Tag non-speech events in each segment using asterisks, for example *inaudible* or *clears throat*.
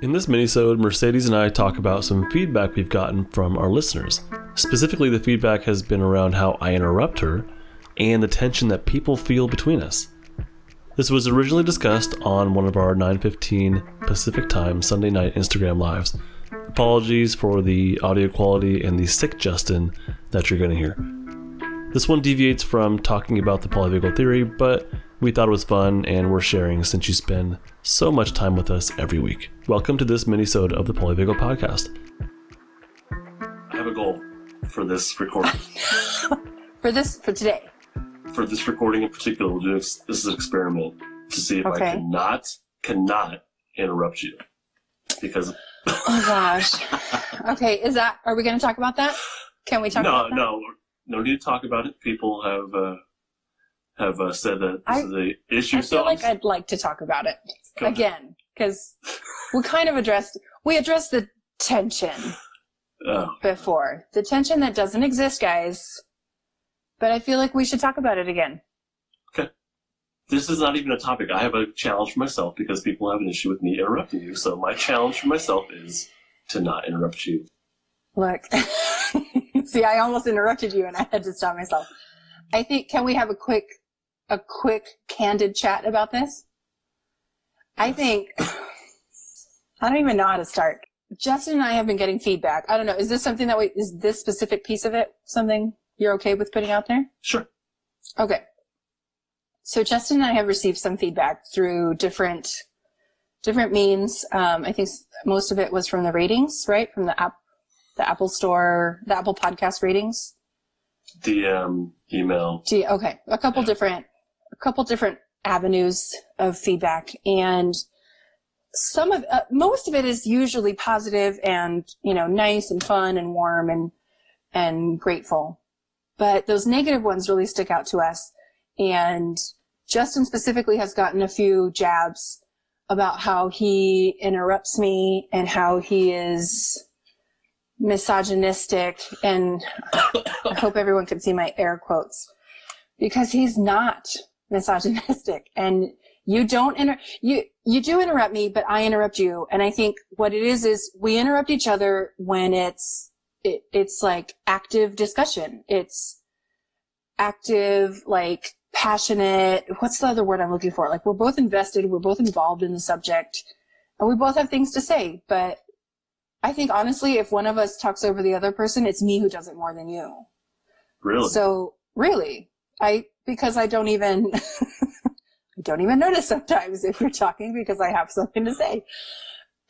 In this minisode, Mercedes and I talk about some feedback we've gotten from our listeners. Specifically, the feedback has been around how I interrupt her and the tension that people feel between us. This was originally discussed on one of our 9:15 Pacific Time Sunday night Instagram lives. Apologies for the audio quality and the sick Justin that you're going to hear. This one deviates from talking about the polyvagal theory, but we thought it was fun and we're sharing since you spend so much time with us every week. Welcome to this minisode of the Polyvagal Podcast. I have a goal for this recording. *laughs* for this for today. For this recording in particular, we'll do this, this is an experiment to see if okay. I cannot cannot interrupt you because. oh gosh. *laughs* Okay, is that? Are we going to talk about that? Can we talk? No, about that? no, no need to talk about it. People have. Uh, have uh, said that this I, is a issue. I feel like I'd like to talk about it Go again because we kind of addressed we addressed the tension oh. before the tension that doesn't exist, guys. But I feel like we should talk about it again. Okay. This is not even a topic. I have a challenge for myself because people have an issue with me interrupting you. So my challenge for myself is to not interrupt you. Look. *laughs* See, I almost interrupted you and I had to stop myself. I think, can we have a quick a quick, candid chat about this? I think, I don't even know how to start. Justin and I have been getting feedback. I don't know. Is this something that we, is this specific piece of it something you're okay with putting out there? Sure. Okay. So Justin and I have received some feedback through different, different means. Um, I think most of it was from the ratings, right? From the app, the Apple store, the Apple podcast ratings. DM, email. D, okay. A couple yeah. different a couple different avenues of feedback and some of uh, most of it is usually positive and you know nice and fun and warm and and grateful. But those negative ones really stick out to us and justin specifically has gotten a few jabs about how he interrupts me and how he is misogynistic and *coughs* i hope everyone can see my air quotes because he's not misogynistic. *laughs* And you don't inter you you do interrupt me but i interrupt you. And i think what it is is we interrupt each other when it's it, it's like active discussion. It's active like passionate. What's the other word i'm looking for? Like we're both invested. We're both involved in the subject. And we both have things to say. But i think honestly if one of us talks over the other person it's me who does it more than you. Really? So really. I because I don't even *laughs* I don't even notice sometimes if you're talking because I have something to say.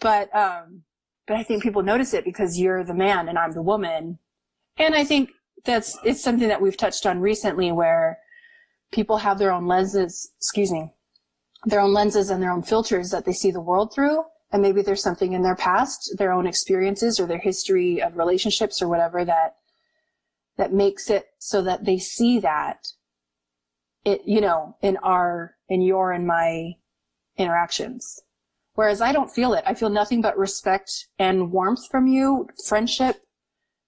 But um but I think people notice it because you're the man and I'm the woman. And I think that's it's something that we've touched on recently where people have their own lenses, excuse me, their own lenses and their own filters that they see the world through. And maybe there's something in their past, their own experiences or their history of relationships or whatever that that makes it so that they see that it, you know, in our, in your and my interactions. Whereas I don't feel it. I feel nothing but respect and warmth from you, friendship,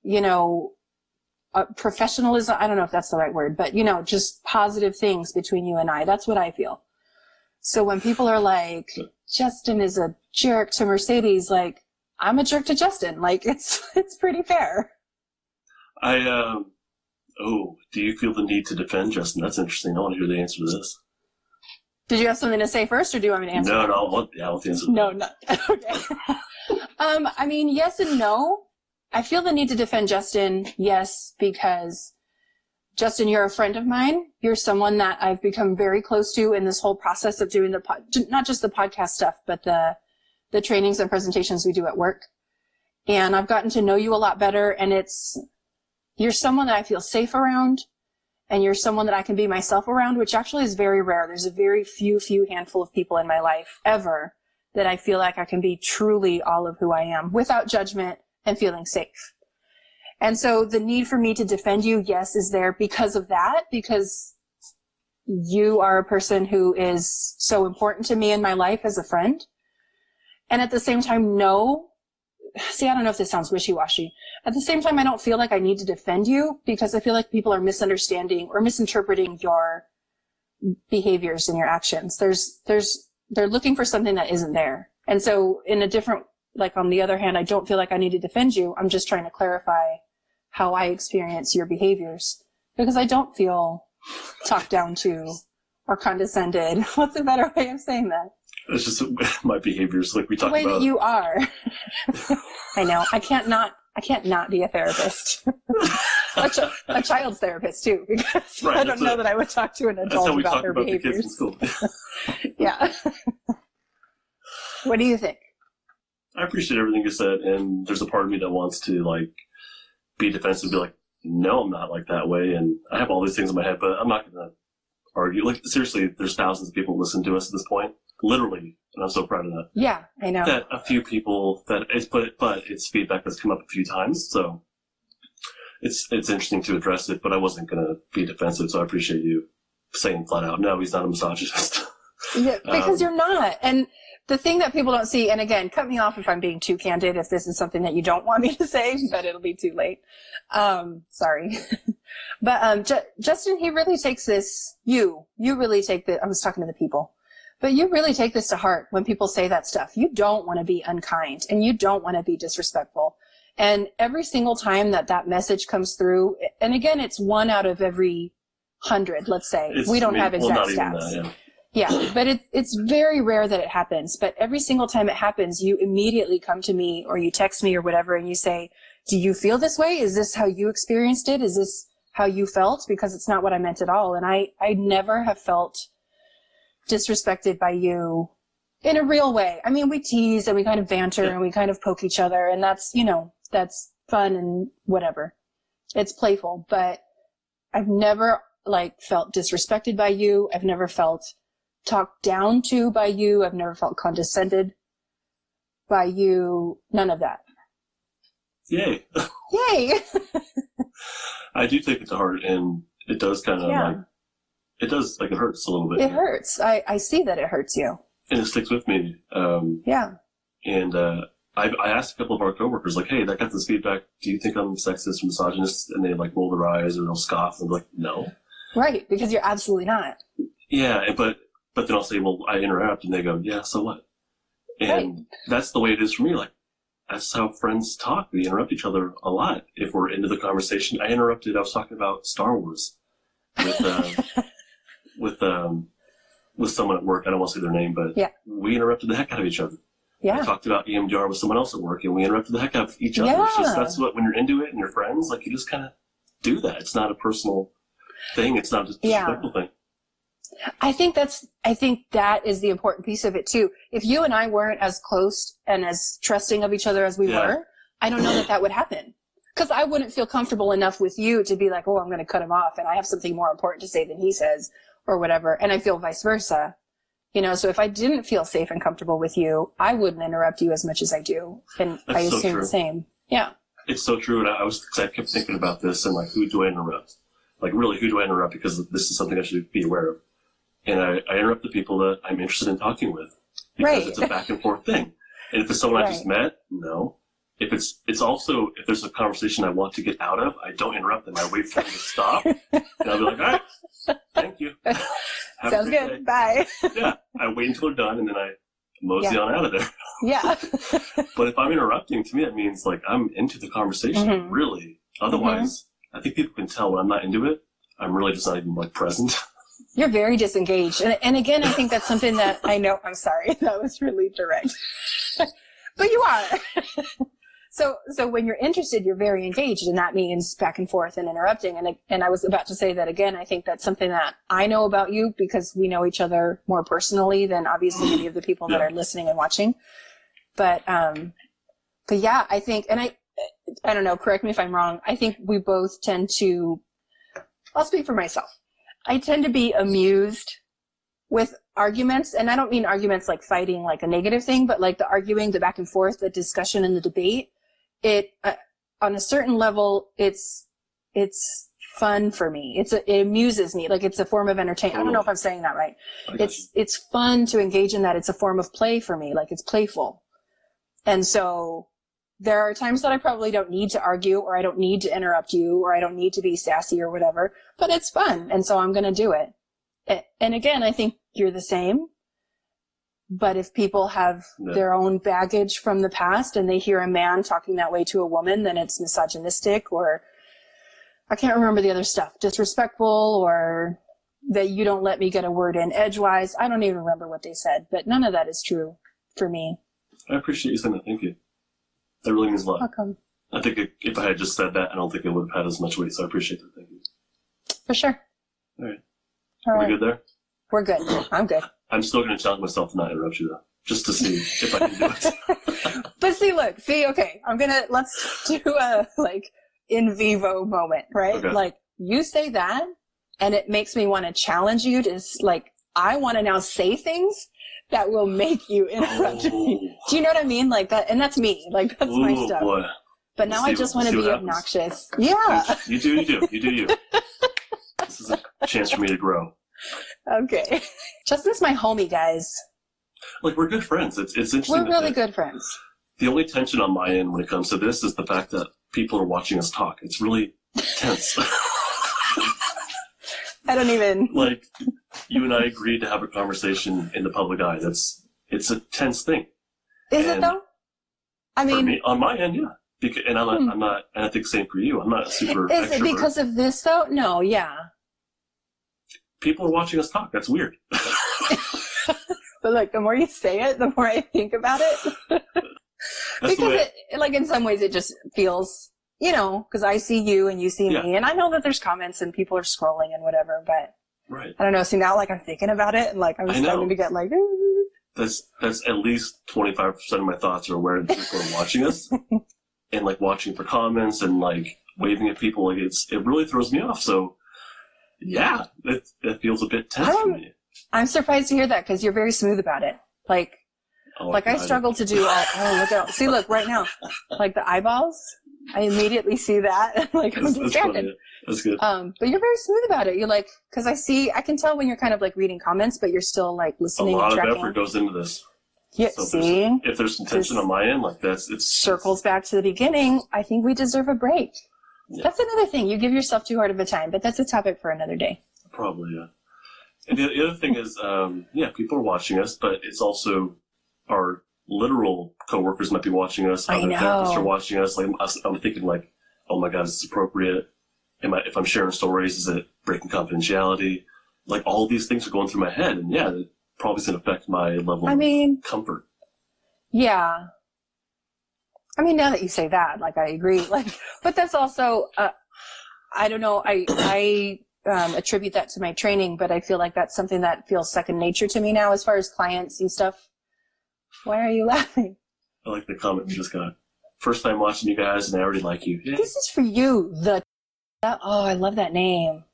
you know, uh, professionalism. I don't know if that's the right word, but you know, just positive things between you and I. That's what I feel. So when people are like, Justin is a jerk to Mercedes, like, I'm a jerk to Justin. Like, *laughs* it's, it's pretty fair. I, um, Oh, do you feel the need to defend Justin? That's interesting. I want to hear the answer to this. Did you have something to say first, or do you want me to answer? No, no, I want, yeah, I want the answer. No, no. *laughs* Okay. *laughs* um, I mean, yes and no. I feel the need to defend Justin, yes, because Justin, you're a friend of mine. You're someone that I've become very close to in this whole process of doing the pod, not just the podcast stuff, but the the trainings and presentations we do at work. And I've gotten to know you a lot better, and it's you're someone that I feel safe around and you're someone that I can be myself around, which actually is very rare. There's a very few, few handful of people in my life ever that I feel like I can be truly all of who I am without judgment and feeling safe. And so the need for me to defend you, yes, is there because of that, because you are a person who is so important to me in my life as a friend. And at the same time, no, see, I don't know if this sounds wishy-washy. At the same time, I don't feel like I need to defend you because I feel like people are misunderstanding or misinterpreting your behaviors and your actions. There's, there's, they're looking for something that isn't there. And so in a different, like on the other hand, I don't feel like I need to defend you. I'm just trying to clarify how I experience your behaviors because I don't feel talked down to or condescended. *laughs* What's a better way of saying that? It's just *laughs* my behaviors, like we The way about. that you are. *laughs* I know. I can't not. I can't not be a therapist. *laughs* a, ch- a child's therapist too, because Right, I don't know it. that I would talk to an adult about their about the behaviors. school. Yeah. what do you think? I appreciate everything you said, and there's a part of me that wants to like be defensive, be like, no, I'm not like that way, and I have all these things in my head, but I'm not gonna argue. Like seriously, there's thousands of people who listen to us at this point, literally, and I'm so proud of that. Yeah, I know. That a few people that it's but but it's feedback that's come up a few times, so it's it's interesting to address it. But I wasn't gonna be defensive, so I appreciate you saying flat out, no, he's not a misogynist. *laughs* Yeah, because Um, you're not. And the thing that people don't see, and again, cut me off if I'm being too candid, if this is something that you don't want me to say, *laughs* but it'll be too late. Um, sorry. *laughs* but, um, Ju- Justin, he really takes this, you, you really take the, I was talking to the people, but you really take this to heart when people say that stuff. You don't want to be unkind and you don't want to be disrespectful. And every single time that that message comes through, and again, it's one out of every hundred, let's say. It's- we don't I mean, have exact not stats. that, yeah. Yeah, but it's it's very rare that it happens. But every single time it happens, you immediately come to me or you text me or whatever, and you say, "Do you feel this way? Is this how you experienced it? Is this how you felt?" Because it's not what I meant at all, and I I never have felt disrespected by you in a real way. I mean, we tease and we kind of banter Yeah. and we kind of poke each other, and that's you know that's fun and whatever. It's playful, but I've never like felt disrespected by you. I've never felt talked down to by you. I've never felt condescended by you. None of that. Yay. Yay! *laughs* I do take it to heart, and it does kind of Yeah. like it does like it hurts a little bit, it hurts. I, I see that it hurts you. and it sticks with me. Um, Yeah. and uh, I, I asked a couple of our coworkers, like, "Hey, that got this feedback. Do you think I'm sexist or misogynist?" And they like roll their eyes or they'll scoff and be like, "No." Right. Because you're absolutely not. Yeah, but but then I'll say, "Well, I interrupt," and they go, "Yeah, so what?" And that's the way it is for me. Like that's how friends talk. We interrupt each other a lot if we're into the conversation. I interrupted. I was talking about Star Wars with uh, *laughs* with um with someone at work. I don't want to say their name, but Yeah. we interrupted the heck out of each other. Yeah. I talked about EMDR with someone else at work, and we interrupted the heck out of each other. It's just Yeah. that's what when you're into it and you're friends, like you just kind of do that. It's not a personal thing. It's not just a Yeah. disrespectful thing. I think that's, I think that is the important piece of it too. If you and I weren't as close and as trusting of each other as we Yeah. were, I don't know that that would happen. Cause I wouldn't feel comfortable enough with you to be like, oh, I'm going to cut him off and I have something more important to say than he says or whatever. And I feel vice versa. You know, so if I didn't feel safe and comfortable with you, I wouldn't interrupt you as much as I do. And I so assume true. the same. Yeah. It's so true, and I was cause I kept thinking about this and like, who do I interrupt? Like, really, who do I interrupt? Because this is something I should be aware of. And I, I interrupt the people that I'm interested in talking with because Right. it's a back and forth thing. And if it's someone I just met, no. If it's it's also if there's a conversation I want to get out of, I don't interrupt them. I wait for them to stop, and I'll be like, "All right, thank you." *laughs* Sounds good. Bye. *laughs* Yeah, I wait until they're done, and then I mosey Yeah. on out of there. yeah. *laughs* But if I'm interrupting, to me that means like I'm into the conversation. Mhm. Really. Otherwise, I think people can tell when I'm not into it. I'm really just not even like present. You're very disengaged. And, and again, I think that's something that I know. I'm sorry. That was really direct. but you are. So, so when you're interested, you're very engaged and that means back and forth and interrupting. And, and I was about to say that again. I think that's something that I know about you because we know each other more personally than obviously any of the people that are listening and watching. But, um, but yeah, I think, and I, I don't know, correct me if I'm wrong. I think we both tend to, I'll speak for myself. I tend to be amused with arguments, and I don't mean arguments like fighting, like a negative thing, but like the arguing, the back and forth, the discussion, and the debate. It, uh, on a certain level, it's it's fun for me. It's a, it amuses me, like it's a form of entertainment. I don't know if I'm saying that right. It's it's fun to engage in that. It's a form of play for me, like it's playful, and so there are times that I probably don't need to argue or I don't need to interrupt you or I don't need to be sassy or whatever, but it's fun. And so I'm going to do it. And again, I think you're the same. But if people have Yeah. their own baggage from the past and they hear a man talking that way to a woman, then it's misogynistic or I can't remember the other stuff, disrespectful or that you don't let me get a word in edgewise. I don't even remember what they said, but none of that is true for me. I appreciate you saying that. Thank you. That really means a lot. How come? I think if- if I had just said that, I don't think it would have had as much weight. So I appreciate that. Thank you. For sure. All right. All Are right. we good there? We're good. I'm good. I'm still going to challenge myself to not interrupt you though, just to see if I can do it. *laughs* But see, look, see, okay, I'm gonna let's do a like in vivo moment, right? Okay. Like you say that, and it makes me want to challenge you to like I want to now say things that will make you interrupt me. Oh. Do you know what I mean? Like that, and that's me. Like that's my stuff. boy. But now We'll I just want to be obnoxious. Yeah. You do, you do, you do *laughs* you. This is a chance for me to grow. Okay. Justin's my homie, guys. Like we're good friends. It's it's interesting. We're really good friends. The only tension on my end when it comes to this is the fact that people are watching us talk. It's really tense. *laughs* I don't even. like you and I agreed to have a conversation in the public eye. That's it's a tense thing Is it And though? I for mean, me on my end. Yeah, because, and I'm not, Hmm. I'm not. And I think same for you. I'm not super is it because of this though? No. Yeah. People are watching us talk? That's weird. *laughs* *laughs* But look, the more you say it, the more I think about it. Because it, like in some ways, it just feels, you know, because I see you and you see Yeah. me, and I know that there's comments and people are scrolling and whatever. But right. I don't know. See now, like I'm thinking about it, and like I'm starting to get like, "Ooh." *laughs* That's that's at least 25 percent of my thoughts are aware that people are watching us and like watching for comments and like waving at people. Like it's it really throws me off. So yeah, it it feels a bit tense for me. I'm surprised to hear that because you're very smooth about it. Like, Oh, like I God. struggle to do all. *laughs* Oh, look at see, look right now, like the eyeballs. I immediately see that. *laughs* like I'm That's, that's distracted. That's good. Um, but you're very smooth about it. You're like, because I see, I can tell when you're kind of like reading comments, but you're still like listening. A lot and of effort goes into this. Yeah, So see, If there's some tension This on my end, like that's it's circles back to the beginning. I think we deserve a break. Yeah. That's another thing. You give yourself too hard of a time, but that's a topic for another day. Probably, yeah. And the, the other thing is, um, yeah, people are watching us, but it's also our literal coworkers might be watching us. I Other know. therapists are watching us. Like I'm thinking, like, oh my god, is this appropriate? Am I, if I'm sharing stories, is it breaking confidentiality? Like all these things are going through my head, and yeah, it probably is going to affect my level I of mean, comfort. yeah. I mean, now that you say that, like I agree. *laughs* Like, but that's also, uh, I don't know. I I um, attribute that to my training, but I feel like that's something that feels second nature to me now, as far as clients and stuff. Why are you *laughs* laughing? I like the comment you just got. First time watching you guys, and I already like you. Yeah. This is for you, the. *laughs* Oh, I love that name.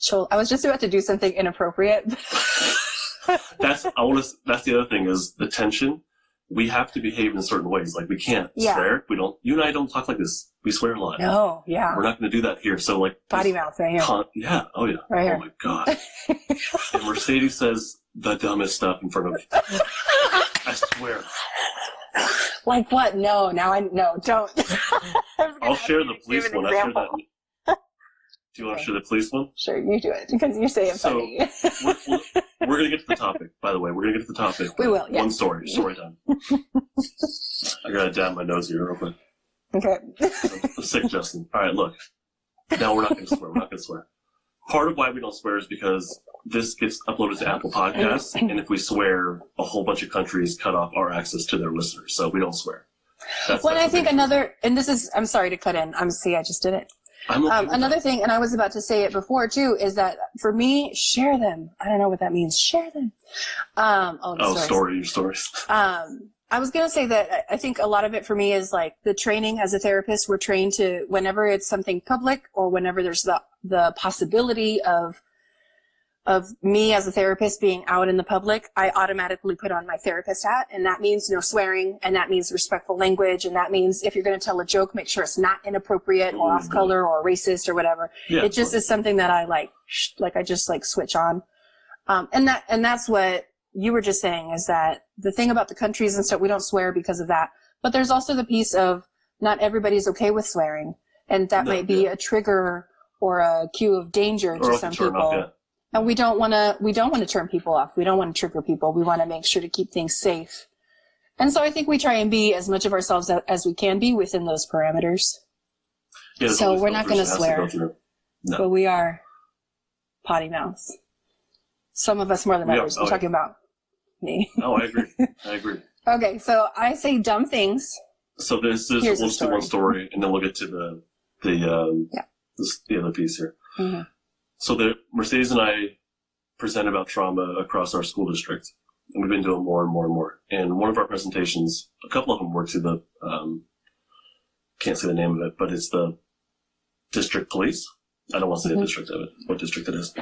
Chol- I was just about to do something inappropriate. that's I want to. That's the other thing is the tension. We have to behave in certain ways. Like we can't Yeah. swear. We don't. You and I don't talk like this. We swear a lot. no, yeah, We're not going to do that here. So like body mouth right here. con- yeah. Oh yeah. Right here. Oh my god. *laughs* and Mercedes says the dumbest stuff in front of. Me. I swear. like what? No, now I no, don't. *laughs* I I'll share the police one. I share example. that. Do you want to Okay. share the police one? Sure, you do it because you say it So- funny. We're, we're, we're gonna get to the topic. By the way, we're gonna get to the topic. We will, yeah. One story. Story time. *laughs* I gotta dab my nose here real quick. okay. I'm sick, Justin. All right, look. No, we're not going to swear. We're not going to swear. Part of why we don't swear is because this gets uploaded to Apple Podcasts, *clears throat* and if we swear, a whole bunch of countries cut off our access to their listeners. So we don't swear. That's, Well, and I think another, and this is, I'm sorry to cut in. I'm see, I just did it. Okay Um, another that. thing, and I was about to say it before too, is that for me, share them. I don't know what that means. Share them. Um, oh, Oh, stories. story, stories. *laughs* Um, I was gonna say that I- I think a lot of it for me is like the training as a therapist. We're trained to whenever it's something public or whenever there's the the possibility of of me as a therapist being out in the public, I automatically put on my therapist hat, and that means no swearing, and that means respectful language, and that means if you're going to tell a joke, make sure it's not inappropriate or off color or racist or whatever Yeah, it just is something that I like, sh- like I just like switch on. Um, and that, and that's what you were just saying is that the thing about the countries and stuff, we don't swear because of that. But there's also the piece of not everybody's okay with swearing. And that No, might be yeah. a trigger or a cue of danger or to some people. yeah. And we don't want to we don't want to turn people off we don't want to trigger people we want to make sure to keep things safe and so i think we try and be as much of ourselves as we can be within those parameters Yeah, So we're not has to swear. No. but we are potty mouths some of us more than others. Are- oh, i'm yeah. talking about me Oh, I agree. I agree. *laughs* okay so i say dumb things So this is Here's let's do one story, and then we'll get to the the um, Yeah. this, the other piece here. Mhm. So the Mercedes and I present about trauma across our school district, and we've been doing more and more and more. And one of our presentations, a couple of them were to the um, can't say the name of it, but it's the district police. I don't want to say Mhm. the district of it, what district it is.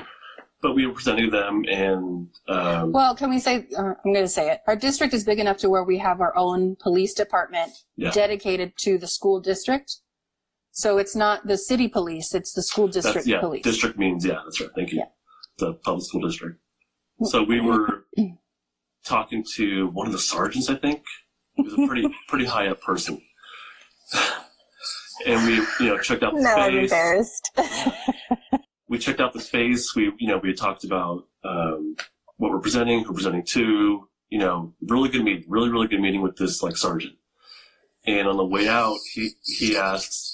But we were presenting to them, and um, well can we say uh, i'm going to say it our district is big enough to where we have our own police department Yeah. dedicated to the school district so it's not the city police it's the school district That's, yeah, police district means yeah. That's right. Thank you. Yeah. The public school district. So we were talking to one of the sergeants. I think he was a pretty *laughs* pretty high up person, and we you know checked out the no i'm space. embarrassed *laughs* We checked out the space. We you know we had talked about um, what we're presenting, who we're presenting to. You know, really good meeting, really really good meeting with this like sergeant. And on the way out, he he asks,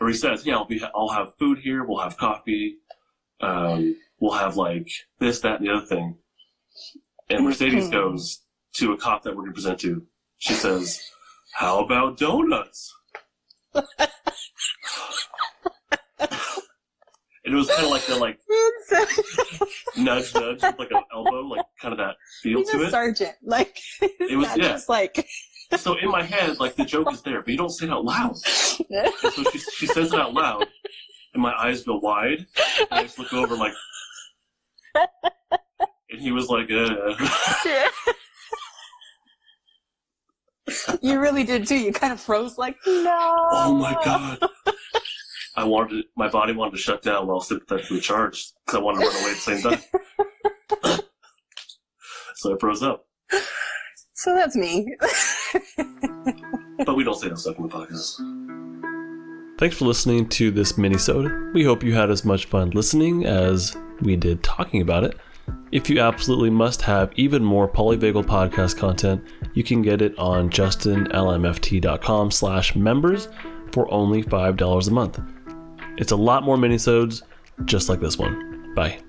or he says, "Yeah, I'll be I'll have food here. We'll have coffee. Um, we'll have like this, that, and the other thing." And Mercedes goes to a cop that we're going to present to. She says, "How about donuts?" *laughs* and it was kind of like the like *laughs* nudge nudge with like an elbow, like kind of that feel He's to a it. sergeant. Like *laughs* It was- yeah. just like So in my head, like the joke is there, but you don't say it out loud. *laughs* And so she, she says it out loud, and my eyes go wide, and I just look over like, and he was like, uh. you really did too. You kind of froze like no. "Oh my god." I wanted my body wanted to shut down while sympathetically charged because I wanted to run away at the same time. *laughs* so I froze up, So that's me. *laughs* but we don't say that stuff in the podcast. Thanks for listening to this mini-sode. We hope you had as much fun listening as we did talking about it. If you absolutely must have even more polyvagal podcast content, you can get it on justinlmft.com slash members for only $5 a month. It's a lot more minisodes just like this one. Bye.